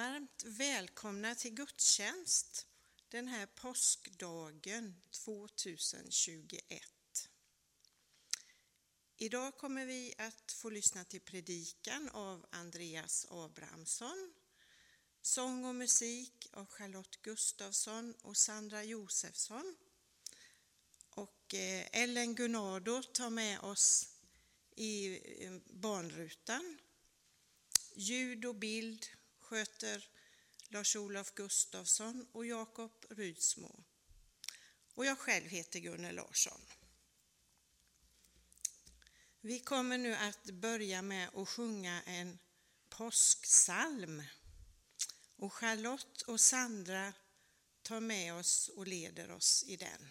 varmt välkomna till gudstjänst den här påskdagen 2021. Idag kommer vi att få lyssna till predikan av Andreas Abrahamsson, sång och musik av Charlotte Gustafsson och Sandra Josefsson. Och eh, Ellen Gunnardo tar med oss i eh, barnrutan. Ljud och bild sköter Lars-Olof Gustafsson och Jakob Rydsmo. Och jag själv heter Gunnel Larsson. Vi kommer nu att börja med att sjunga en påsksalm. Och Charlotte och Sandra tar med oss och leder oss i den.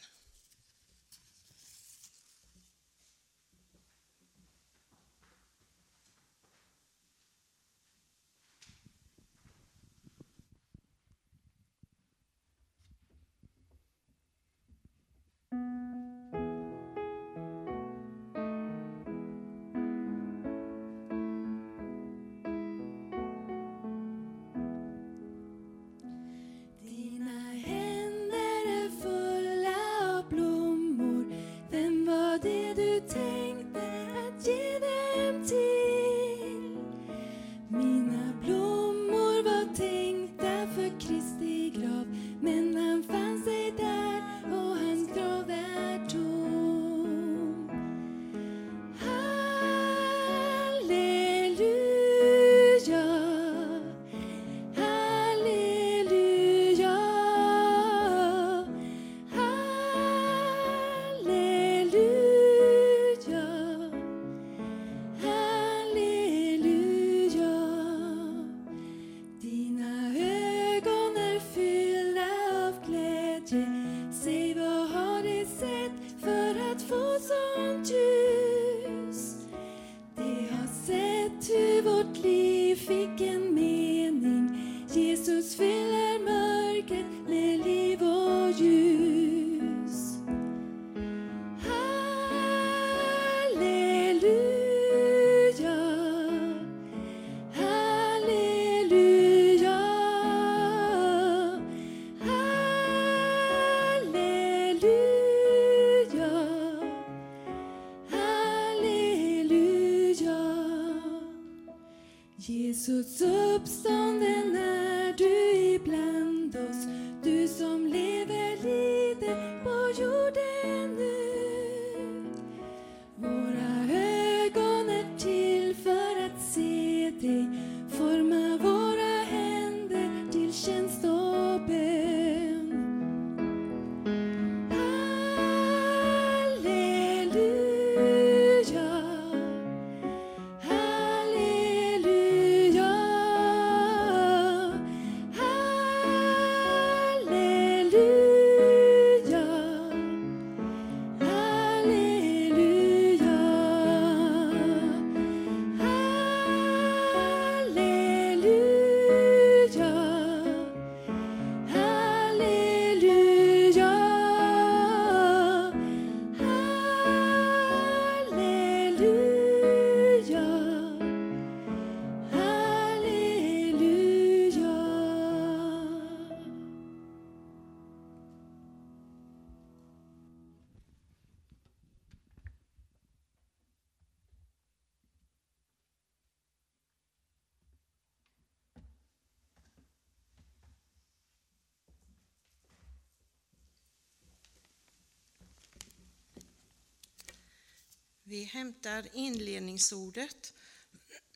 Vi hämtar inledningsordet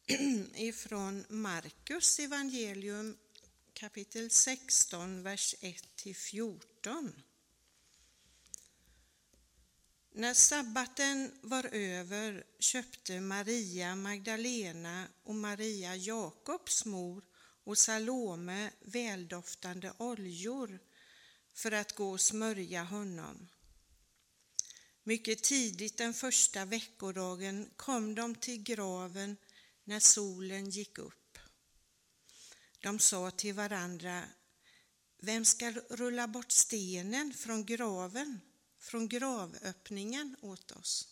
ifrån Markus evangelium kapitel 16, vers 1-14. När sabbaten var över köpte Maria Magdalena och Maria Jakobs mor och Salome väldoftande oljor för att gå och smörja honom. Mycket tidigt den första veckodagen kom de till graven när solen gick upp. De sa till varandra, vem ska rulla bort stenen från graven, från gravöppningen åt oss?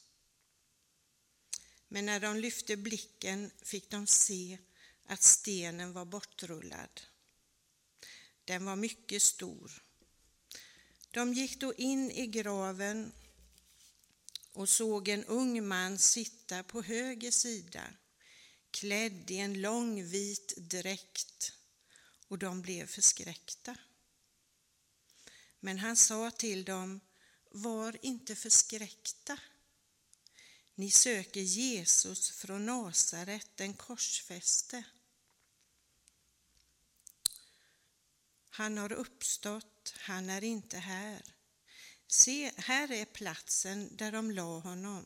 Men när de lyfte blicken fick de se att stenen var bortrullad. Den var mycket stor. De gick då in i graven och såg en ung man sitta på höger sida, klädd i en lång vit dräkt, och de blev förskräckta. Men han sa till dem, var inte förskräckta. Ni söker Jesus från Nasaret, den korsfäste. Han har uppstått, han är inte här. Se, här är platsen där de la honom.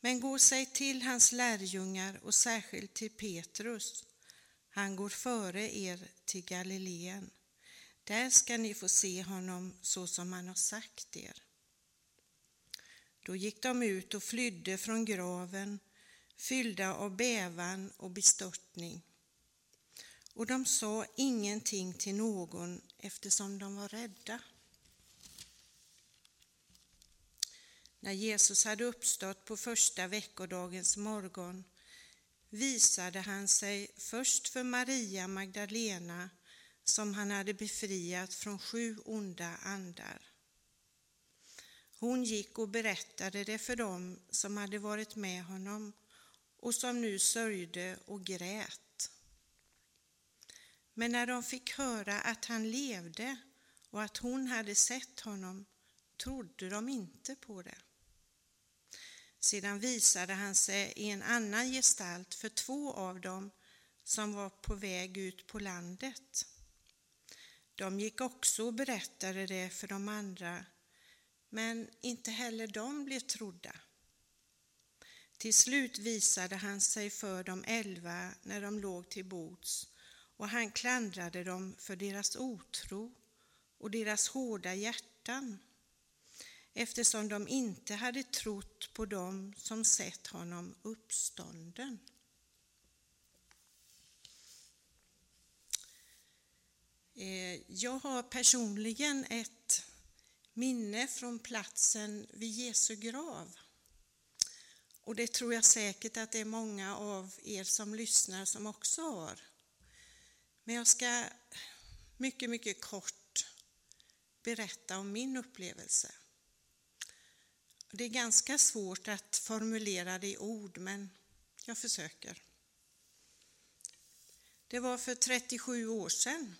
Men gå säg till hans lärjungar och särskilt till Petrus. Han går före er till Galileen. Där ska ni få se honom så som han har sagt er. Då gick de ut och flydde från graven, fyllda av bävan och bestörtning. Och de sa ingenting till någon eftersom de var rädda. När Jesus hade uppstått på första veckodagens morgon visade han sig först för Maria Magdalena som han hade befriat från sju onda andar. Hon gick och berättade det för dem som hade varit med honom och som nu sörjde och grät. Men när de fick höra att han levde och att hon hade sett honom trodde de inte på det. Sedan visade han sig i en annan gestalt för två av dem som var på väg ut på landet. De gick också och berättade det för de andra, men inte heller de blev trodda. Till slut visade han sig för de elva när de låg till bords och han klandrade dem för deras otro och deras hårda hjärtan eftersom de inte hade trott på dem som sett honom uppstånden. Eh, jag har personligen ett minne från platsen vid Jesu grav. Och det tror jag säkert att det är många av er som lyssnar som också har. Men jag ska mycket, mycket kort berätta om min upplevelse. Det är ganska svårt att formulera det i ord, men jag försöker. Det var för 37 år sedan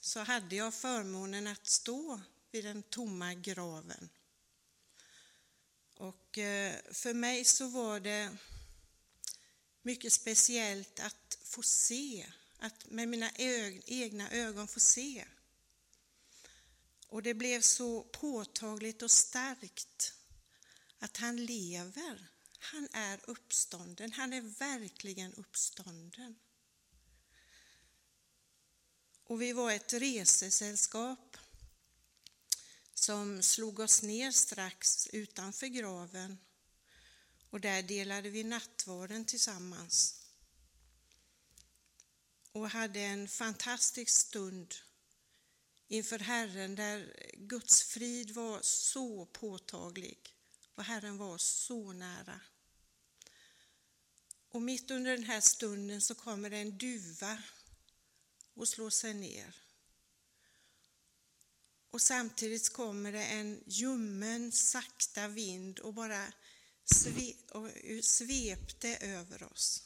så hade jag förmånen att stå vid den tomma graven. Och eh, för mig så var det mycket speciellt att få se, att med mina egna ögon få se. Och det blev så påtagligt och starkt att han lever. Han är uppstånden. Han är verkligen uppstånden. Och vi var ett resesällskap som slog oss ner strax utanför graven och där delade vi nattvarden tillsammans och hade en fantastisk stund inför Herren där Guds frid var så påtaglig och Herren var så nära. Och mitt under den här stunden så kommer det en duva och slår sig ner. Och samtidigt kommer det en ljummen, sakta vind och bara sve, och svepte över oss.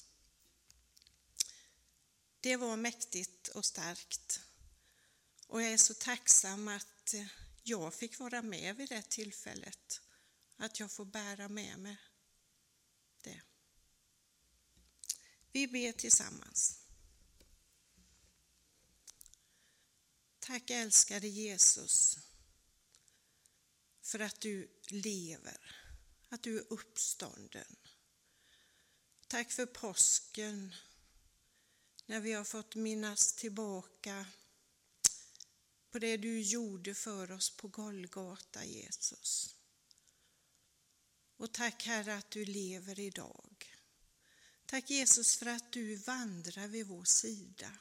Det var mäktigt och starkt. Och jag är så tacksam att jag fick vara med vid det tillfället. Att jag får bära med mig det. Vi ber tillsammans. Tack älskade Jesus för att du lever, att du är uppstånden. Tack för påsken när vi har fått minnas tillbaka på det du gjorde för oss på Golgata, Jesus. Och tack Herre att du lever idag. Tack Jesus för att du vandrar vid vår sida.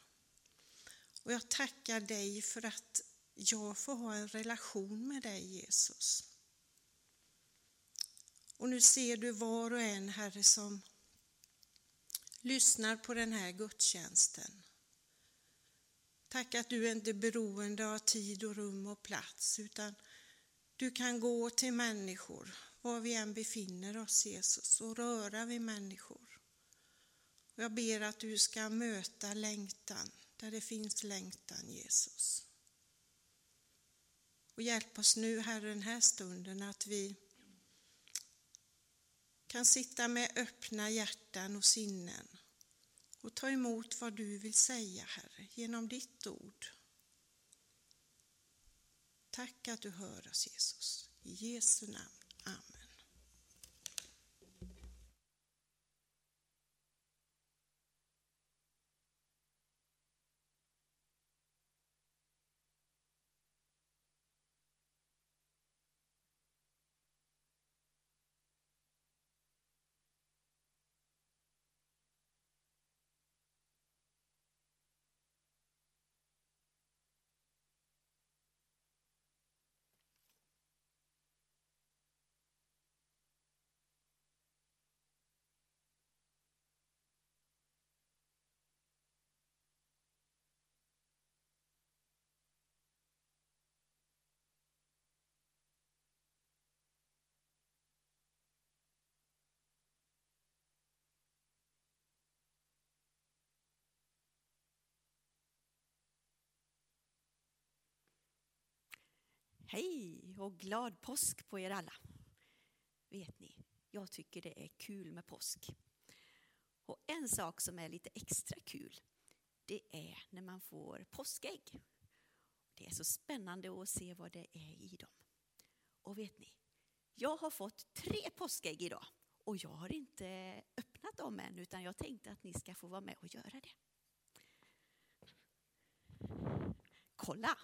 Och jag tackar dig för att jag får ha en relation med dig Jesus. Och nu ser du var och en, Herre, som lyssnar på den här gudstjänsten. Tack att du inte är beroende av tid och rum och plats utan du kan gå till människor var vi än befinner oss Jesus och röra vid människor. Jag ber att du ska möta längtan där det finns längtan Jesus. Och hjälp oss nu Herre den här stunden att vi kan sitta med öppna hjärtan och sinnen och ta emot vad du vill säga, Herre, genom ditt ord. Tack att du hör oss, Jesus. I Jesu namn. Amen. Hej och glad påsk på er alla. Vet ni, jag tycker det är kul med påsk. Och en sak som är lite extra kul, det är när man får påskägg. Det är så spännande att se vad det är i dem. Och vet ni, jag har fått tre påskägg idag och jag har inte öppnat dem än utan jag tänkte att ni ska få vara med och göra det. Kolla!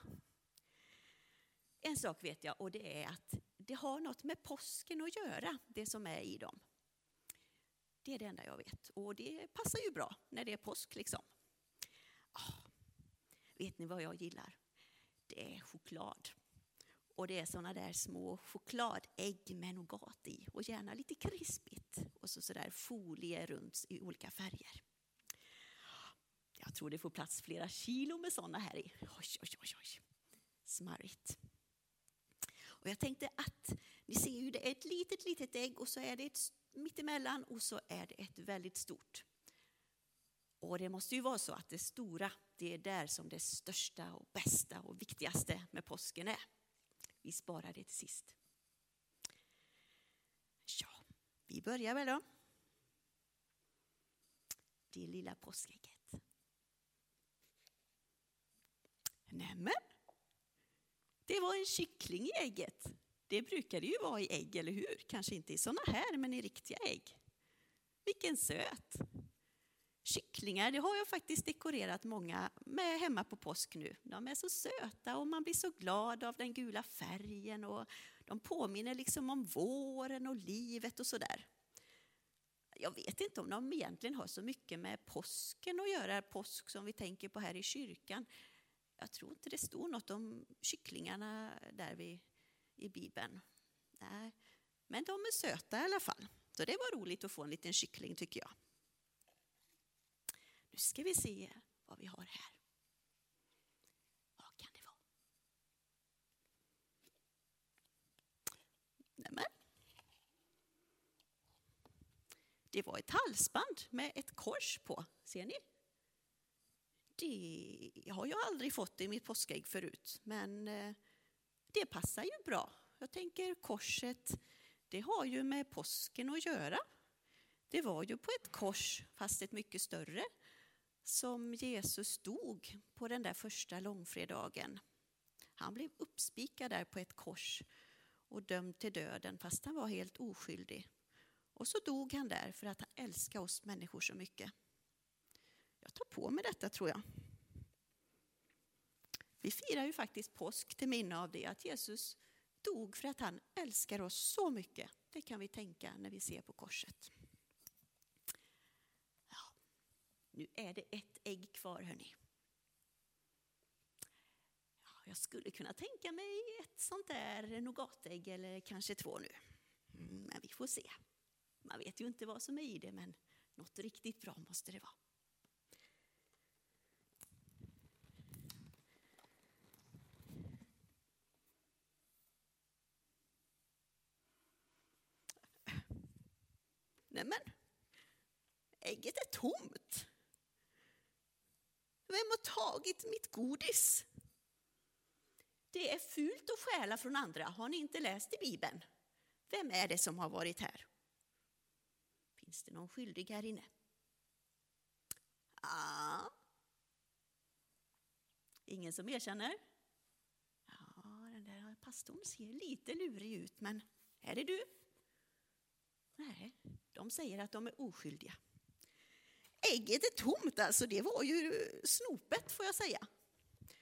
En sak vet jag och det är att det har något med påsken att göra, det som är i dem. Det är det enda jag vet och det passar ju bra när det är påsk liksom. Oh, vet ni vad jag gillar? Det är choklad. Och det är såna där små chokladägg med nougat i och gärna lite krispigt. Och så sådär folie runt i olika färger. Jag tror det får plats flera kilo med såna här i. Oj, oj, oj, oj. Smarrigt. Och jag tänkte att ni ser ju det är ett litet, litet ägg och så är det ett mittemellan och så är det ett väldigt stort. Och det måste ju vara så att det stora, det är där som det största och bästa och viktigaste med påsken är. Vi sparar det till sist. Ja, vi börjar väl då. Det lilla påskägget. Nämen, det var en kyckling i ägget. Det brukar det ju vara i ägg, eller hur? Kanske inte i sådana här, men i riktiga ägg. Vilken söt! Kycklingar, det har jag faktiskt dekorerat många med hemma på påsk nu. De är så söta och man blir så glad av den gula färgen och de påminner liksom om våren och livet och sådär. Jag vet inte om de egentligen har så mycket med påsken att göra, påsk som vi tänker på här i kyrkan. Jag tror inte det står något om kycklingarna där vid, i Bibeln. Nej. Men de är söta i alla fall. Så det var roligt att få en liten kyckling tycker jag. Nu ska vi se vad vi har här. Vad kan det vara? Nämen. Det var ett halsband med ett kors på. Ser ni? Det har jag aldrig fått i mitt påskägg förut, men eh, det passar ju bra. Jag tänker korset, det har ju med påsken att göra. Det var ju på ett kors, fast ett mycket större, som Jesus dog på den där första långfredagen. Han blev uppspikad där på ett kors och dömd till döden fast han var helt oskyldig. Och så dog han där för att han älskade oss människor så mycket. Jag tar på mig detta tror jag. Vi firar ju faktiskt påsk till minne av det, att Jesus dog för att han älskar oss så mycket. Det kan vi tänka när vi ser på korset. Ja, nu är det ett ägg kvar hörni. Ja, jag skulle kunna tänka mig ett sånt där nougatägg eller kanske två nu. Mm, men vi får se. Man vet ju inte vad som är i det men något riktigt bra måste det vara. Nämen, ägget är tomt. Vem har tagit mitt godis? Det är fult att stjäla från andra. Har ni inte läst i Bibeln? Vem är det som har varit här? Finns det någon skyldig här inne? Ja. Ingen som erkänner? Ja, den där pastorn ser lite lurig ut, men är det du? Nej, de säger att de är oskyldiga. Ägget är tomt alltså, det var ju snopet får jag säga.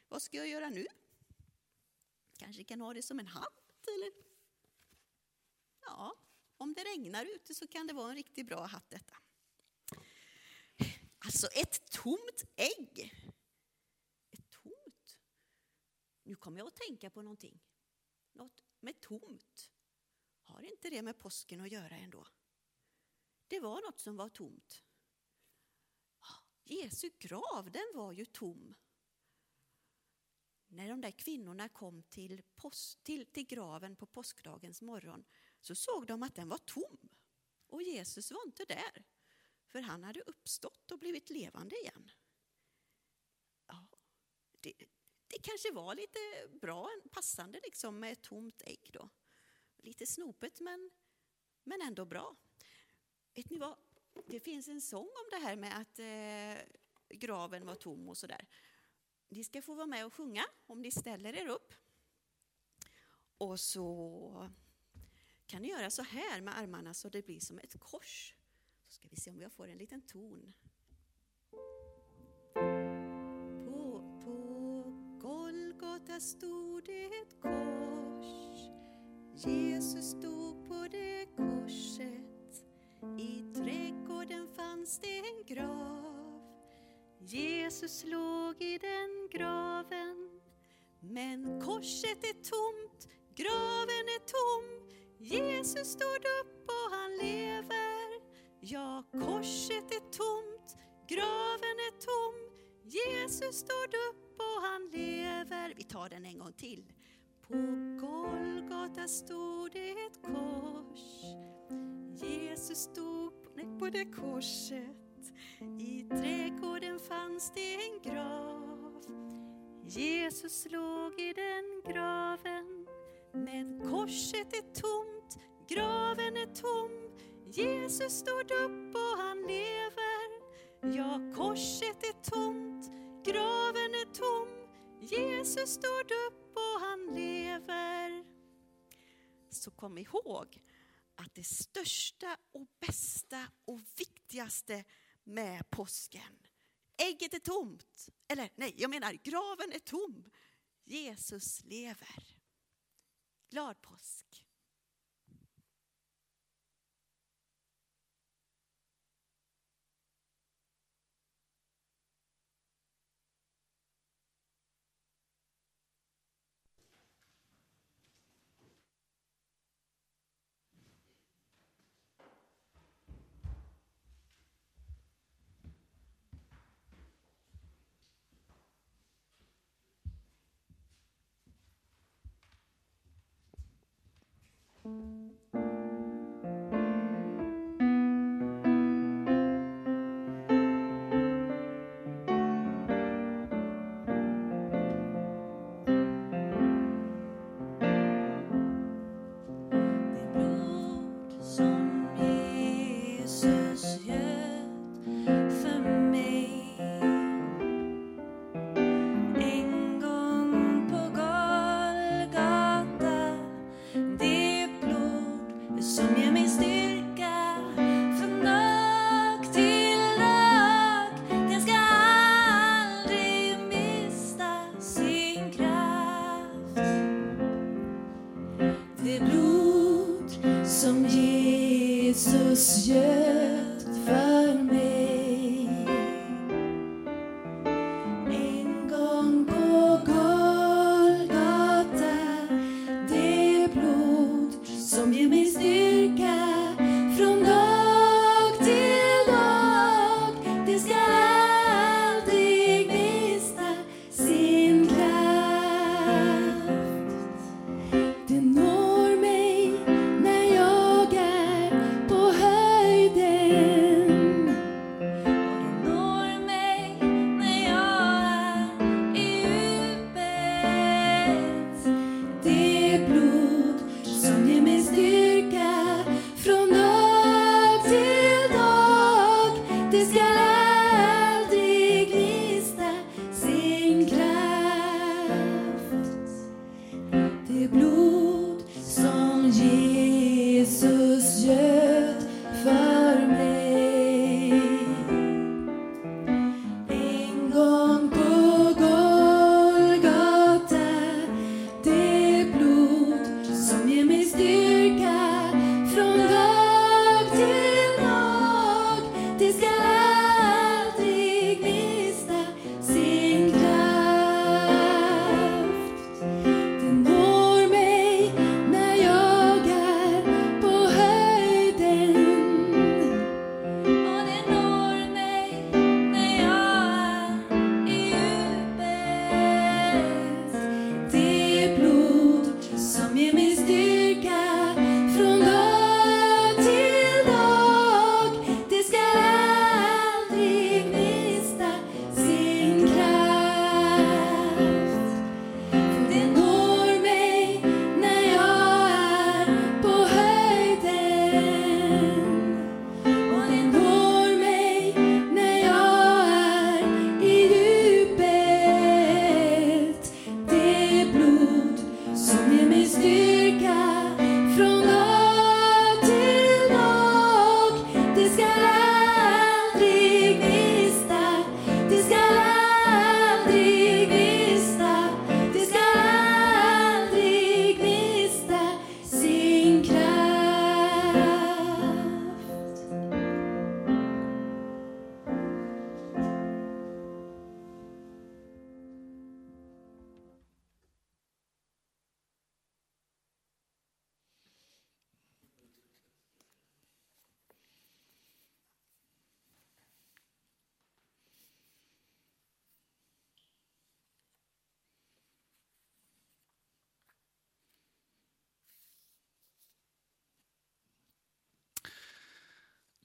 Vad ska jag göra nu? Kanske kan ha det som en hatt eller? Ja, om det regnar ute så kan det vara en riktigt bra hatt detta. Alltså ett tomt ägg. Ett tomt. Nu kommer jag att tänka på någonting. Något med tomt. Har inte det med påsken att göra ändå? Det var något som var tomt. Ah, Jesu grav, den var ju tom. När de där kvinnorna kom till, påsk, till, till graven på påskdagens morgon så såg de att den var tom. Och Jesus var inte där, för han hade uppstått och blivit levande igen. Ja, det, det kanske var lite bra, passande liksom med ett tomt ägg då. Lite snopet men, men ändå bra. Vet ni vad? Det finns en sång om det här med att eh, graven var tom och sådär. Ni ska få vara med och sjunga om ni ställer er upp. Och så kan ni göra så här med armarna så det blir som ett kors. Så ska vi se om jag får en liten ton. På, på Golgata stod det ett kors. Jesus stod på det korset. I trädgården fanns det en grav. Jesus låg i den graven. Men korset är tomt, graven är tom. Jesus stod upp och han lever. Ja, korset är tomt, graven är tom. Jesus stod upp och han lever. Vi tar den en gång till. På Golgata stod det ett kors. Jesus stod på det korset. I trädgården fanns det en grav. Jesus låg i den graven. Men korset är tomt, graven är tom. Jesus stod upp och han lever. Ja, korset är tomt, graven är tom. Jesus stod upp och han lever. Så kom ihåg att det största och bästa och viktigaste med påsken, ägget är tomt. Eller nej, jag menar graven är tom. Jesus lever. Glad påsk!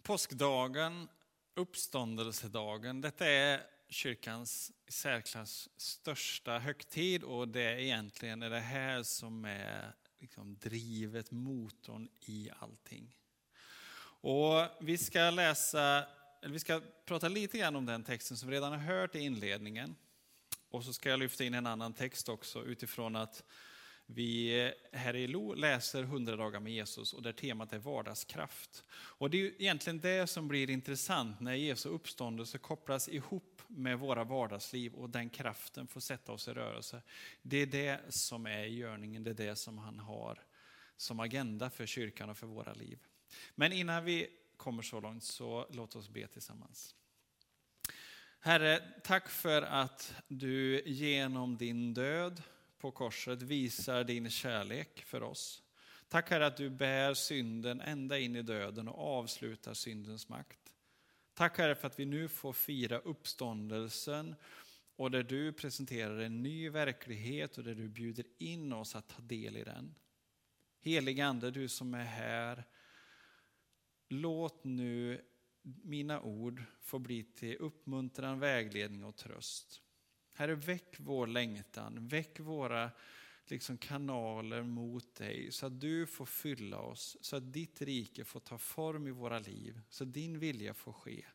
Påskdagen, uppståndelsedagen, detta är kyrkans i särklass största högtid och det är egentligen det här som är liksom drivet, motorn i allting. Och vi ska läsa, eller vi ska prata lite grann om den texten som vi redan har hört i inledningen. Och så ska jag lyfta in en annan text också utifrån att vi här i LO läser 100 dagar med Jesus och där temat är vardagskraft. Och det är egentligen det som blir intressant när Jesu uppståndelse kopplas ihop med våra vardagsliv och den kraften får sätta oss i rörelse. Det är det som är görningen, det är det som han har som agenda för kyrkan och för våra liv. Men innan vi kommer så långt så låt oss be tillsammans. Herre, tack för att du genom din död på korset visar din kärlek för oss. Tack Herre att du bär synden ända in i döden och avslutar syndens makt. Tack Herre för att vi nu får fira uppståndelsen och där du presenterar en ny verklighet och där du bjuder in oss att ta del i den. Helige Ande, du som är här, låt nu mina ord få bli till uppmuntran, vägledning och tröst. Herre, väck vår längtan, väck våra liksom, kanaler mot dig så att du får fylla oss, så att ditt rike får ta form i våra liv, så att din vilja får ske.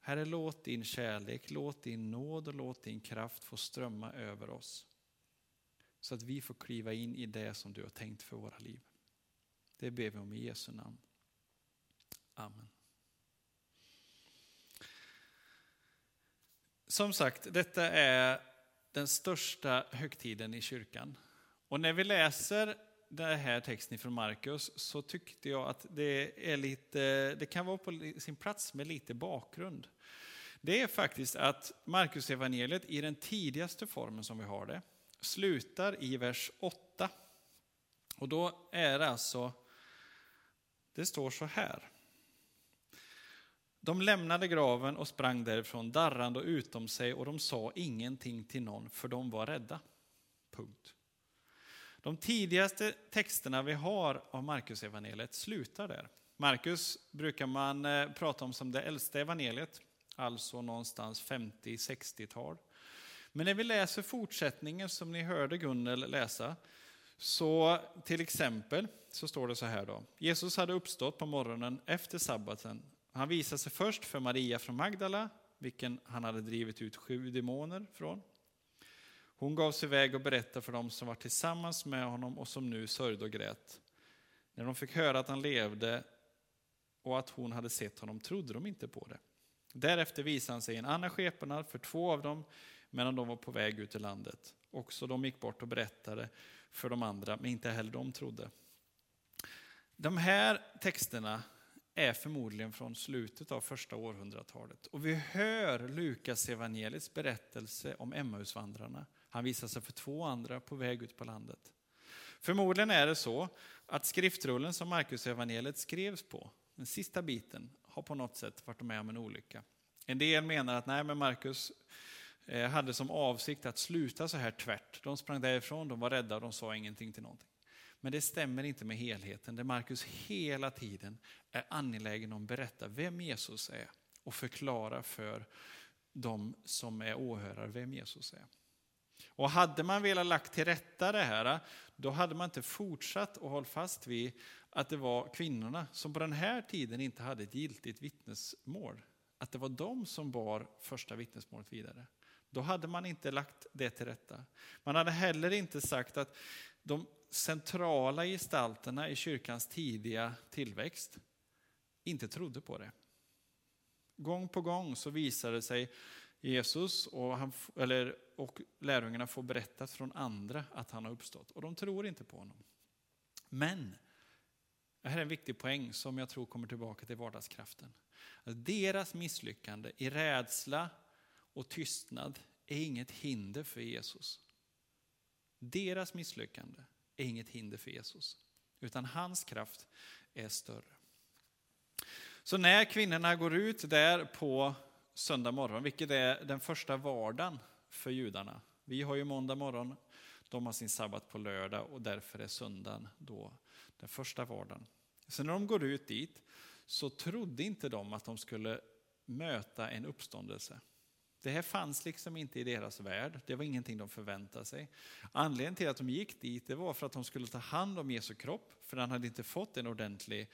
Herre, låt din kärlek, låt din nåd och låt din kraft få strömma över oss. Så att vi får kliva in i det som du har tänkt för våra liv. Det ber vi om i Jesu namn. Amen. Som sagt, detta är den största högtiden i kyrkan. Och när vi läser den här texten från Markus så tyckte jag att det, är lite, det kan vara på sin plats med lite bakgrund. Det är faktiskt att Markus evangeliet i den tidigaste formen som vi har det slutar i vers 8. Och då är det alltså, det står så här. De lämnade graven och sprang därifrån darrande och utom sig och de sa ingenting till någon för de var rädda. Punkt. De tidigaste texterna vi har av Markus evangeliet slutar där. Markus brukar man eh, prata om som det äldsta evangeliet, alltså någonstans 50-60-tal. Men när vi läser fortsättningen som ni hörde Gunnel läsa, så till exempel så står det så här då. Jesus hade uppstått på morgonen efter sabbaten han visade sig först för Maria från Magdala, vilken han hade drivit ut sju demoner från. Hon gav sig iväg och berättade för dem som var tillsammans med honom och som nu sörjde och grät. När de fick höra att han levde och att hon hade sett honom trodde de inte på det. Därefter visade han sig i en annan skepnad för två av dem medan de var på väg ut i landet. Också de gick bort och berättade för de andra, men inte heller de trodde. De här texterna är förmodligen från slutet av första århundratalet. Och vi hör Lukas evangeliets berättelse om Emmausvandrarna. Han visar sig för två andra på väg ut på landet. Förmodligen är det så att skriftrullen som Markus evangeliet skrevs på, den sista biten, har på något sätt varit med om en olycka. En del menar att nej, men Markus eh, hade som avsikt att sluta så här tvärt. De sprang därifrån, de var rädda och de sa ingenting till någonting. Men det stämmer inte med helheten, där Markus hela tiden är angelägen om att berätta vem Jesus är och förklara för de som är åhörare vem Jesus är. Och hade man velat lagt till rätta det här, då hade man inte fortsatt och hållit fast vid att det var kvinnorna som på den här tiden inte hade ett giltigt vittnesmål. Att det var de som bar första vittnesmålet vidare. Då hade man inte lagt det till rätta. Man hade heller inte sagt att de centrala gestalterna i kyrkans tidiga tillväxt inte trodde på det. Gång på gång så visade sig Jesus och, han, eller, och lärjungarna får berättat från andra att han har uppstått och de tror inte på honom. Men, det här är en viktig poäng som jag tror kommer tillbaka till vardagskraften. Deras misslyckande i rädsla och tystnad är inget hinder för Jesus. Deras misslyckande är inget hinder för Jesus, utan hans kraft är större. Så när kvinnorna går ut där på söndag morgon, vilket är den första vardagen för judarna. Vi har ju måndag morgon, de har sin sabbat på lördag och därför är söndagen då den första vardagen. Så när de går ut dit så trodde inte de att de skulle möta en uppståndelse. Det här fanns liksom inte i deras värld, det var ingenting de förväntade sig. Anledningen till att de gick dit det var för att de skulle ta hand om Jesu kropp, för han hade inte fått en ordentlig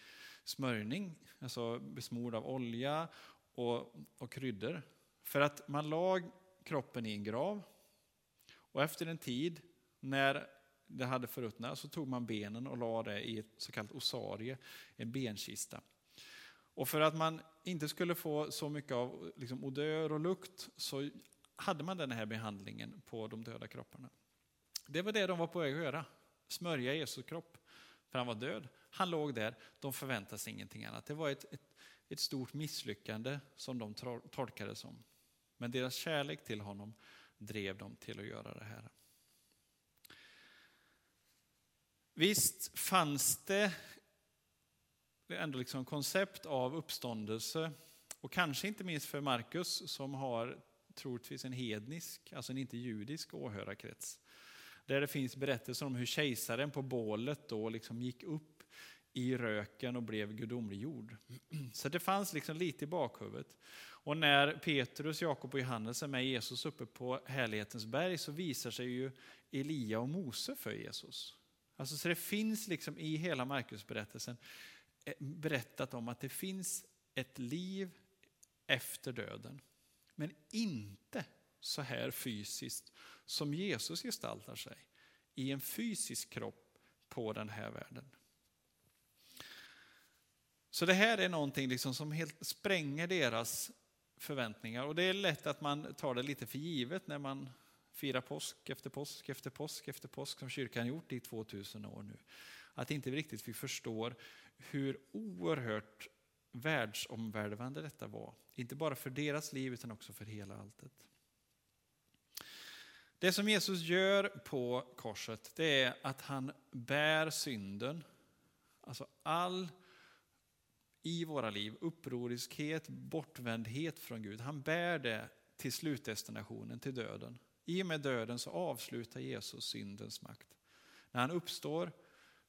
smörjning, alltså besmord av olja och, och kryddor. För att man la kroppen i en grav och efter en tid när det hade förruttnat så tog man benen och la det i ett så kallat osarie, en benkista. Och för att man inte skulle få så mycket av liksom, odör och lukt så hade man den här behandlingen på de döda kropparna. Det var det de var på väg att göra, smörja Jesu kropp. För han var död, han låg där, de förväntade sig ingenting annat. Det var ett, ett, ett stort misslyckande som de tolkade det som. Men deras kärlek till honom drev dem till att göra det här. Visst fanns det ändå liksom koncept av uppståndelse och kanske inte minst för Markus som har troligtvis en hednisk, alltså en inte judisk åhörarkrets. Där det finns berättelser om hur kejsaren på bålet då liksom gick upp i röken och blev gudomliggjord. Så det fanns liksom lite i bakhuvudet. Och när Petrus, Jakob och Johannes är med Jesus uppe på härlighetens berg så visar sig ju Elia och Mose för Jesus. Alltså, så det finns liksom i hela Markusberättelsen Eh, berättat om att det finns ett liv efter döden. Men inte så här fysiskt som Jesus gestaltar sig i en fysisk kropp på den här världen. Så det här är någonting liksom som helt spränger deras förväntningar. Och det är lätt att man tar det lite för givet när man firar påsk efter påsk efter påsk efter påsk som kyrkan gjort i 2000 år nu. Att inte riktigt vi förstår hur oerhört världsomvälvande detta var. Inte bara för deras liv utan också för hela alltet. Det som Jesus gör på korset det är att han bär synden, alltså all i våra liv, upproriskhet, bortvändhet från Gud. Han bär det till slutdestinationen, till döden. I och med döden så avslutar Jesus syndens makt. När han uppstår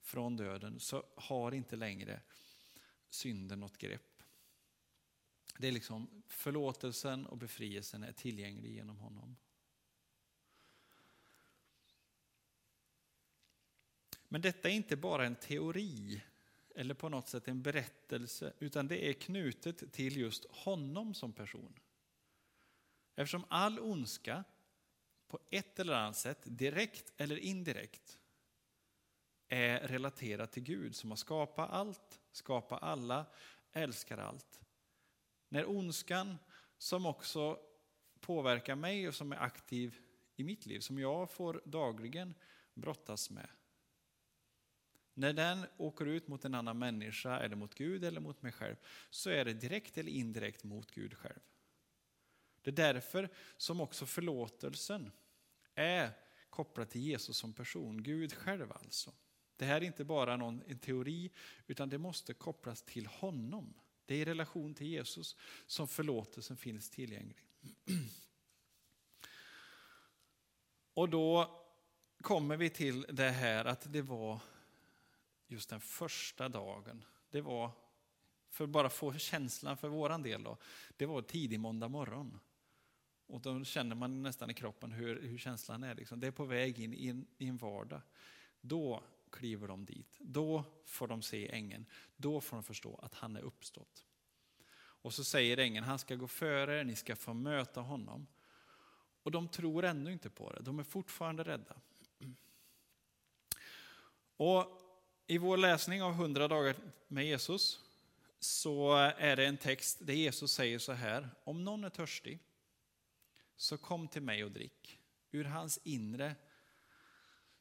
från döden så har inte längre synden något grepp. Det är liksom förlåtelsen och befrielsen är tillgänglig genom honom. Men detta är inte bara en teori eller på något sätt en berättelse, utan det är knutet till just honom som person. Eftersom all ondska på ett eller annat sätt, direkt eller indirekt, är relaterad till Gud som har skapat allt, skapat alla, älskar allt. När ondskan, som också påverkar mig och som är aktiv i mitt liv, som jag får dagligen brottas med, när den åker ut mot en annan människa, eller mot Gud eller mot mig själv, så är det direkt eller indirekt mot Gud själv. Det är därför som också förlåtelsen är kopplad till Jesus som person, Gud själv alltså. Det här är inte bara någon, en teori, utan det måste kopplas till honom. Det är i relation till Jesus som förlåtelsen finns tillgänglig. Och då kommer vi till det här att det var just den första dagen. Det var, för att bara få känslan för våran del då, det var tidig måndag morgon. Och då känner man nästan i kroppen hur, hur känslan är. Liksom. Det är på väg in i en, i en vardag. Då kliver de dit. Då får de se ängeln. Då får de förstå att han är uppstått. Och så säger ängeln, han ska gå före er, ni ska få möta honom. Och de tror ännu inte på det, de är fortfarande rädda. Och i vår läsning av 100 dagar med Jesus så är det en text där Jesus säger så här, om någon är törstig så kom till mig och drick. Ur hans inre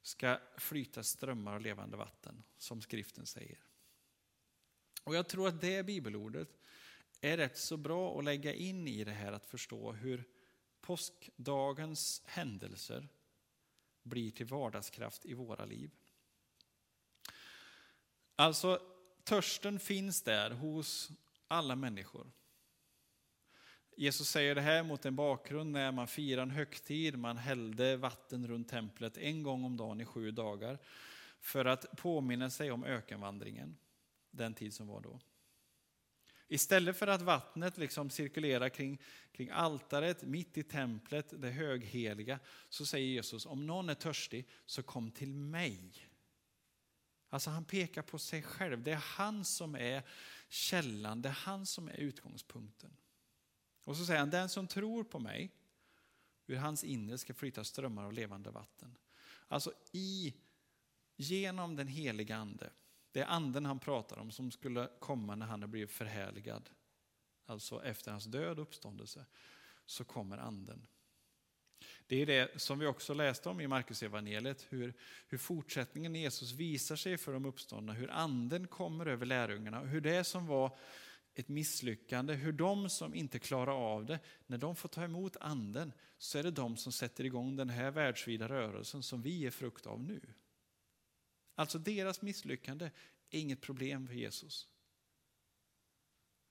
ska flyta strömmar av levande vatten, som skriften säger. Och Jag tror att det bibelordet är rätt så bra att lägga in i det här att förstå hur påskdagens händelser blir till vardagskraft i våra liv. Alltså, törsten finns där hos alla människor. Jesus säger det här mot en bakgrund när man firar en högtid, man hällde vatten runt templet en gång om dagen i sju dagar för att påminna sig om ökenvandringen, den tid som var då. Istället för att vattnet liksom cirkulerar kring, kring altaret, mitt i templet, det högheliga, så säger Jesus, om någon är törstig, så kom till mig. Alltså han pekar på sig själv, det är han som är källan, det är han som är utgångspunkten. Och så säger han, den som tror på mig, ur hans inre ska flyta strömmar av levande vatten. Alltså i, genom den heliga ande, det är anden han pratar om som skulle komma när han har blivit förhärligad. Alltså efter hans död och uppståndelse, så kommer anden. Det är det som vi också läste om i Marcus evangeliet hur, hur fortsättningen i Jesus visar sig för de uppståndna, hur anden kommer över lärjungarna, hur det som var ett misslyckande, hur de som inte klarar av det, när de får ta emot anden, så är det de som sätter igång den här världsvida rörelsen som vi är frukt av nu. Alltså deras misslyckande är inget problem för Jesus.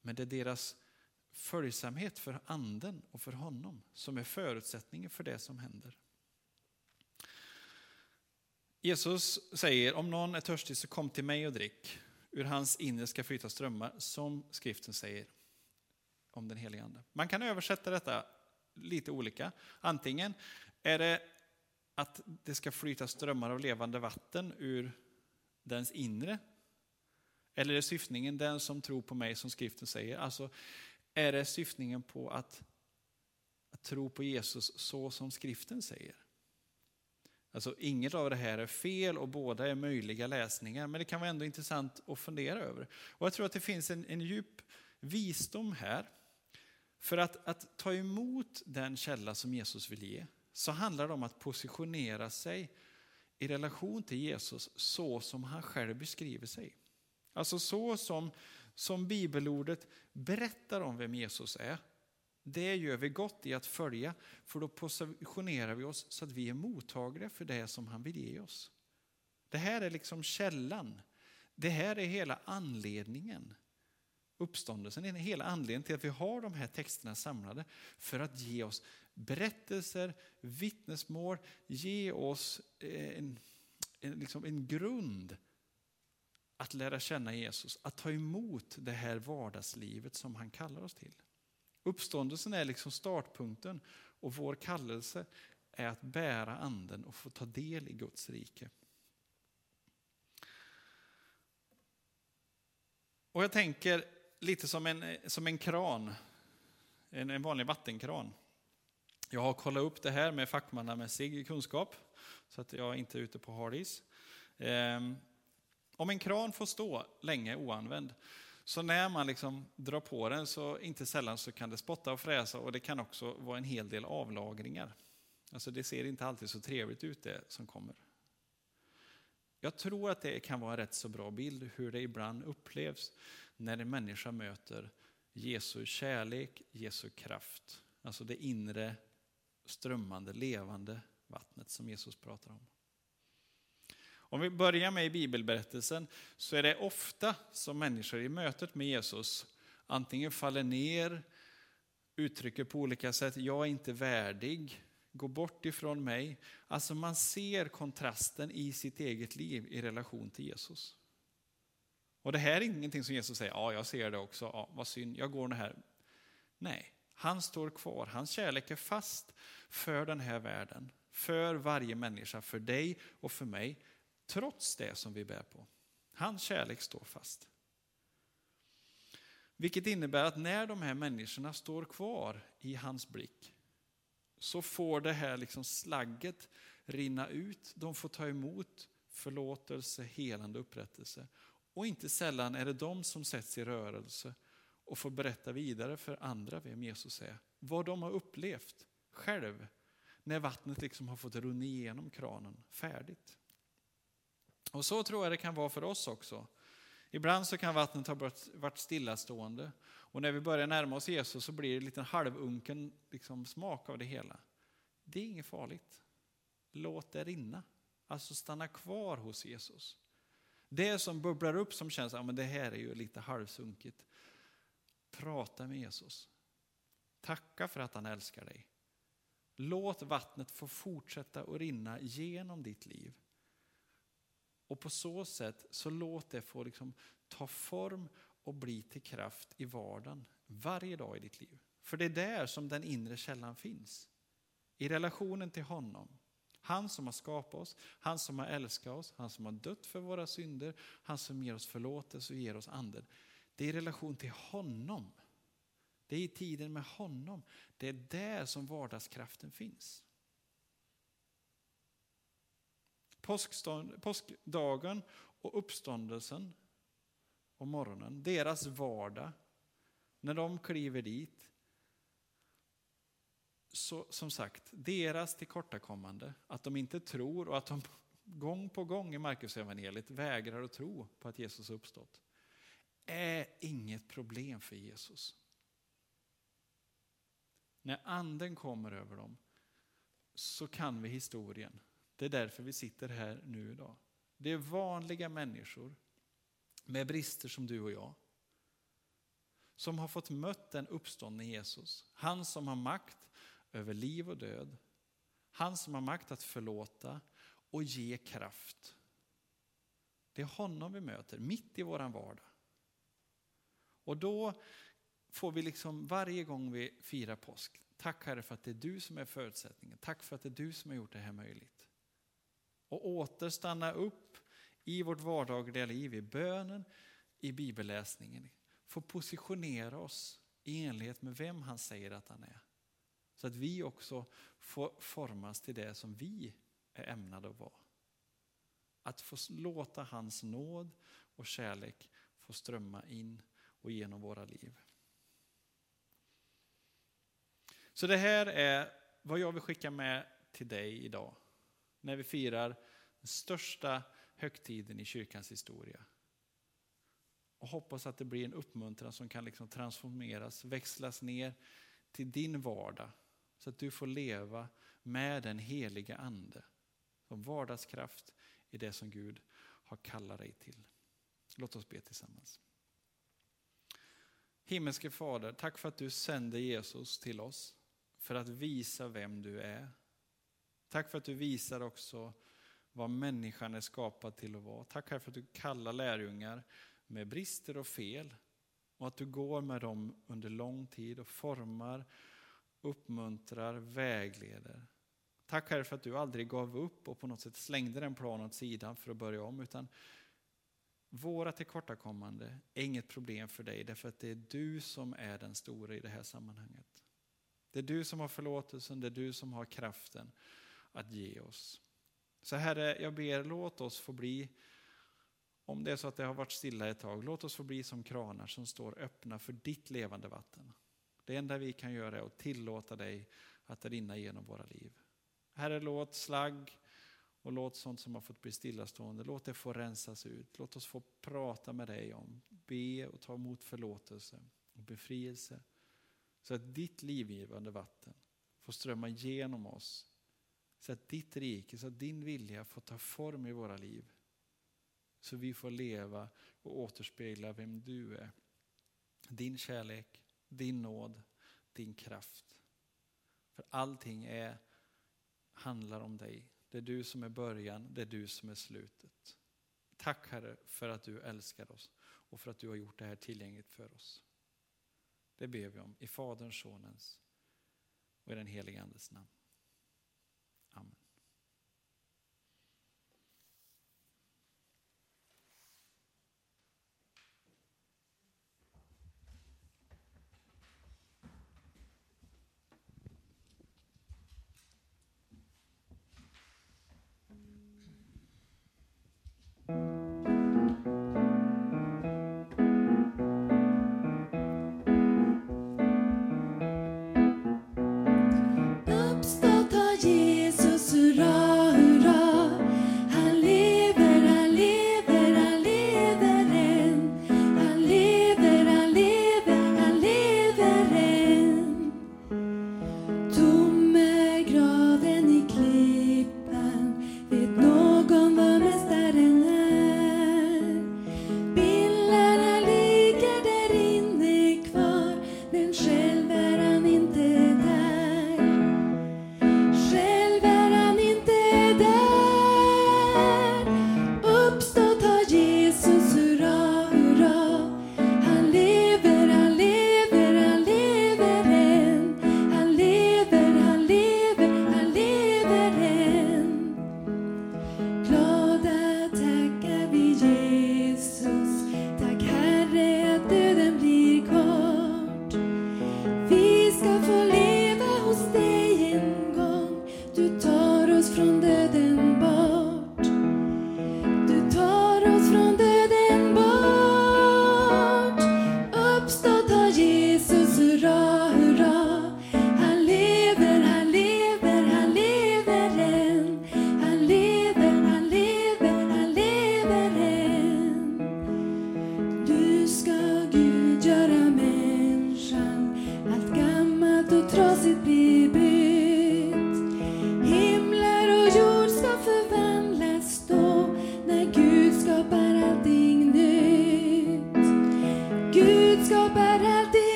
Men det är deras följsamhet för anden och för honom som är förutsättningen för det som händer. Jesus säger, om någon är törstig så kom till mig och drick. Ur hans inre ska flyta strömmar, som skriften säger om den helige Ande. Man kan översätta detta lite olika. Antingen är det att det ska flyta strömmar av levande vatten ur dens inre. Eller är syftningen den som tror på mig som skriften säger? Alltså är det syftningen på att, att tro på Jesus så som skriften säger? Alltså inget av det här är fel och båda är möjliga läsningar, men det kan vara ändå intressant att fundera över. Och jag tror att det finns en, en djup visdom här. För att, att ta emot den källa som Jesus vill ge, så handlar det om att positionera sig i relation till Jesus så som han själv beskriver sig. Alltså så som, som bibelordet berättar om vem Jesus är. Det gör vi gott i att följa, för då positionerar vi oss så att vi är mottagliga för det som han vill ge oss. Det här är liksom källan. Det här är hela anledningen. Uppståndelsen är hela anledningen till att vi har de här texterna samlade. För att ge oss berättelser, vittnesmål, ge oss eh, en, en, liksom en grund att lära känna Jesus, att ta emot det här vardagslivet som han kallar oss till. Uppståndelsen är liksom startpunkten och vår kallelse är att bära anden och få ta del i Guds rike. Och jag tänker lite som en, som en kran, en, en vanlig vattenkran. Jag har kollat upp det här med fackmannamässig kunskap så att jag inte är ute på hardis. Ehm, om en kran får stå länge oanvänd, så när man liksom drar på den så inte sällan så kan det spotta och fräsa och det kan också vara en hel del avlagringar. Alltså det ser inte alltid så trevligt ut det som kommer. Jag tror att det kan vara en rätt så bra bild hur det ibland upplevs när en människa möter Jesu kärlek, Jesu kraft. Alltså det inre strömmande, levande vattnet som Jesus pratar om. Om vi börjar med i bibelberättelsen så är det ofta som människor i mötet med Jesus antingen faller ner, uttrycker på olika sätt, jag är inte värdig, gå bort ifrån mig. Alltså man ser kontrasten i sitt eget liv i relation till Jesus. Och det här är ingenting som Jesus säger, ja jag ser det också, ja, vad synd, jag går den här. Nej, han står kvar, hans kärlek är fast för den här världen, för varje människa, för dig och för mig trots det som vi bär på. Hans kärlek står fast. Vilket innebär att när de här människorna står kvar i hans blick så får det här liksom slagget rinna ut. De får ta emot förlåtelse, helande upprättelse. Och inte sällan är det de som sätts i rörelse och får berätta vidare för andra vem Jesus är. Vad de har upplevt själv när vattnet liksom har fått runna igenom kranen färdigt. Och så tror jag det kan vara för oss också. Ibland så kan vattnet ha varit stillastående och när vi börjar närma oss Jesus så blir det en liten halvunken liksom, smak av det hela. Det är inget farligt. Låt det rinna. Alltså stanna kvar hos Jesus. Det som bubblar upp som känns, ja men det här är ju lite halvsunkigt. Prata med Jesus. Tacka för att han älskar dig. Låt vattnet få fortsätta att rinna genom ditt liv. Och på så sätt så låt det få liksom ta form och bli till kraft i vardagen, varje dag i ditt liv. För det är där som den inre källan finns. I relationen till honom. Han som har skapat oss, han som har älskat oss, han som har dött för våra synder, han som ger oss förlåtelse och ger oss anden. Det är i relation till honom. Det är i tiden med honom. Det är där som vardagskraften finns. Påskdagen och uppståndelsen och morgonen, deras vardag, när de kliver dit, så som sagt, deras tillkortakommande, att de inte tror och att de gång på gång i Markusevangeliet vägrar att tro på att Jesus har uppstått, är inget problem för Jesus. När anden kommer över dem så kan vi historien. Det är därför vi sitter här nu idag. Det är vanliga människor med brister som du och jag. Som har fått mött den uppståndne Jesus. Han som har makt över liv och död. Han som har makt att förlåta och ge kraft. Det är honom vi möter mitt i våran vardag. Och då får vi liksom varje gång vi firar påsk, tack Herre för att det är du som är förutsättningen. Tack för att det är du som har gjort det här möjligt. Och åter stanna upp i vårt vardagliga liv, i bönen, i bibelläsningen. Få positionera oss i enlighet med vem han säger att han är. Så att vi också får formas till det som vi är ämnade att vara. Att få låta hans nåd och kärlek få strömma in och genom våra liv. Så det här är vad jag vill skicka med till dig idag. När vi firar den största högtiden i kyrkans historia. Och hoppas att det blir en uppmuntran som kan liksom transformeras, växlas ner till din vardag. Så att du får leva med den heliga ande som vardagskraft i det som Gud har kallat dig till. Låt oss be tillsammans. Himmelske Fader, tack för att du sände Jesus till oss för att visa vem du är. Tack för att du visar också vad människan är skapad till att vara. Tack för att du kallar lärjungar med brister och fel och att du går med dem under lång tid och formar, uppmuntrar, vägleder. Tack Herre för att du aldrig gav upp och på något sätt slängde den planen åt sidan för att börja om utan våra tillkortakommande är inget problem för dig därför att det är du som är den stora i det här sammanhanget. Det är du som har förlåtelsen, det är du som har kraften att ge oss. Så Herre, jag ber, låt oss få bli, om det är så att det har varit stilla ett tag, låt oss få bli som kranar som står öppna för ditt levande vatten. Det enda vi kan göra är att tillåta dig att rinna genom våra liv. Herre, låt slagg och låt sånt som har fått bli stillastående, låt det få rensas ut. Låt oss få prata med dig om, be och ta emot förlåtelse och befrielse. Så att ditt livgivande vatten får strömma genom oss så att ditt rike, så att din vilja får ta form i våra liv. Så vi får leva och återspegla vem du är. Din kärlek, din nåd, din kraft. För allting är, handlar om dig. Det är du som är början, det är du som är slutet. Tack Herre för att du älskar oss och för att du har gjort det här tillgängligt för oss. Det ber vi om i Faderns, Sonens och i den helige Andes namn.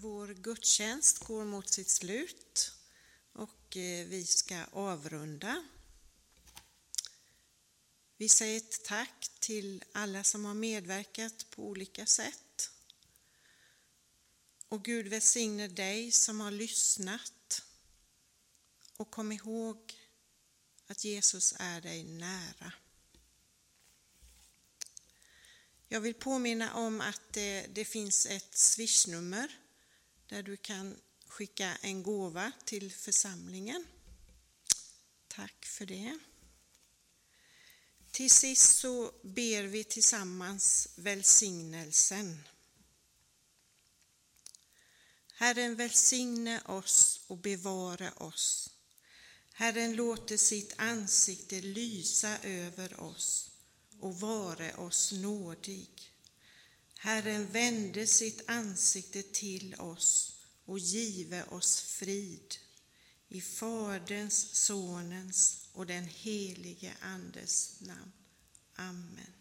Vår gudstjänst går mot sitt slut och eh, vi ska avrunda. Vi säger ett tack till alla som har medverkat på olika sätt. Och Gud välsigne dig som har lyssnat. Och kom ihåg att Jesus är dig nära. Jag vill påminna om att det, det finns ett swishnummer där du kan skicka en gåva till församlingen. Tack för det. Till sist så ber vi tillsammans välsignelsen. Herren välsigne oss och bevara oss. Herren låter sitt ansikte lysa över oss och vare oss nådig. Herren vände sitt ansikte till oss och give oss frid. I Faderns, Sonens och den helige Andes namn. Amen.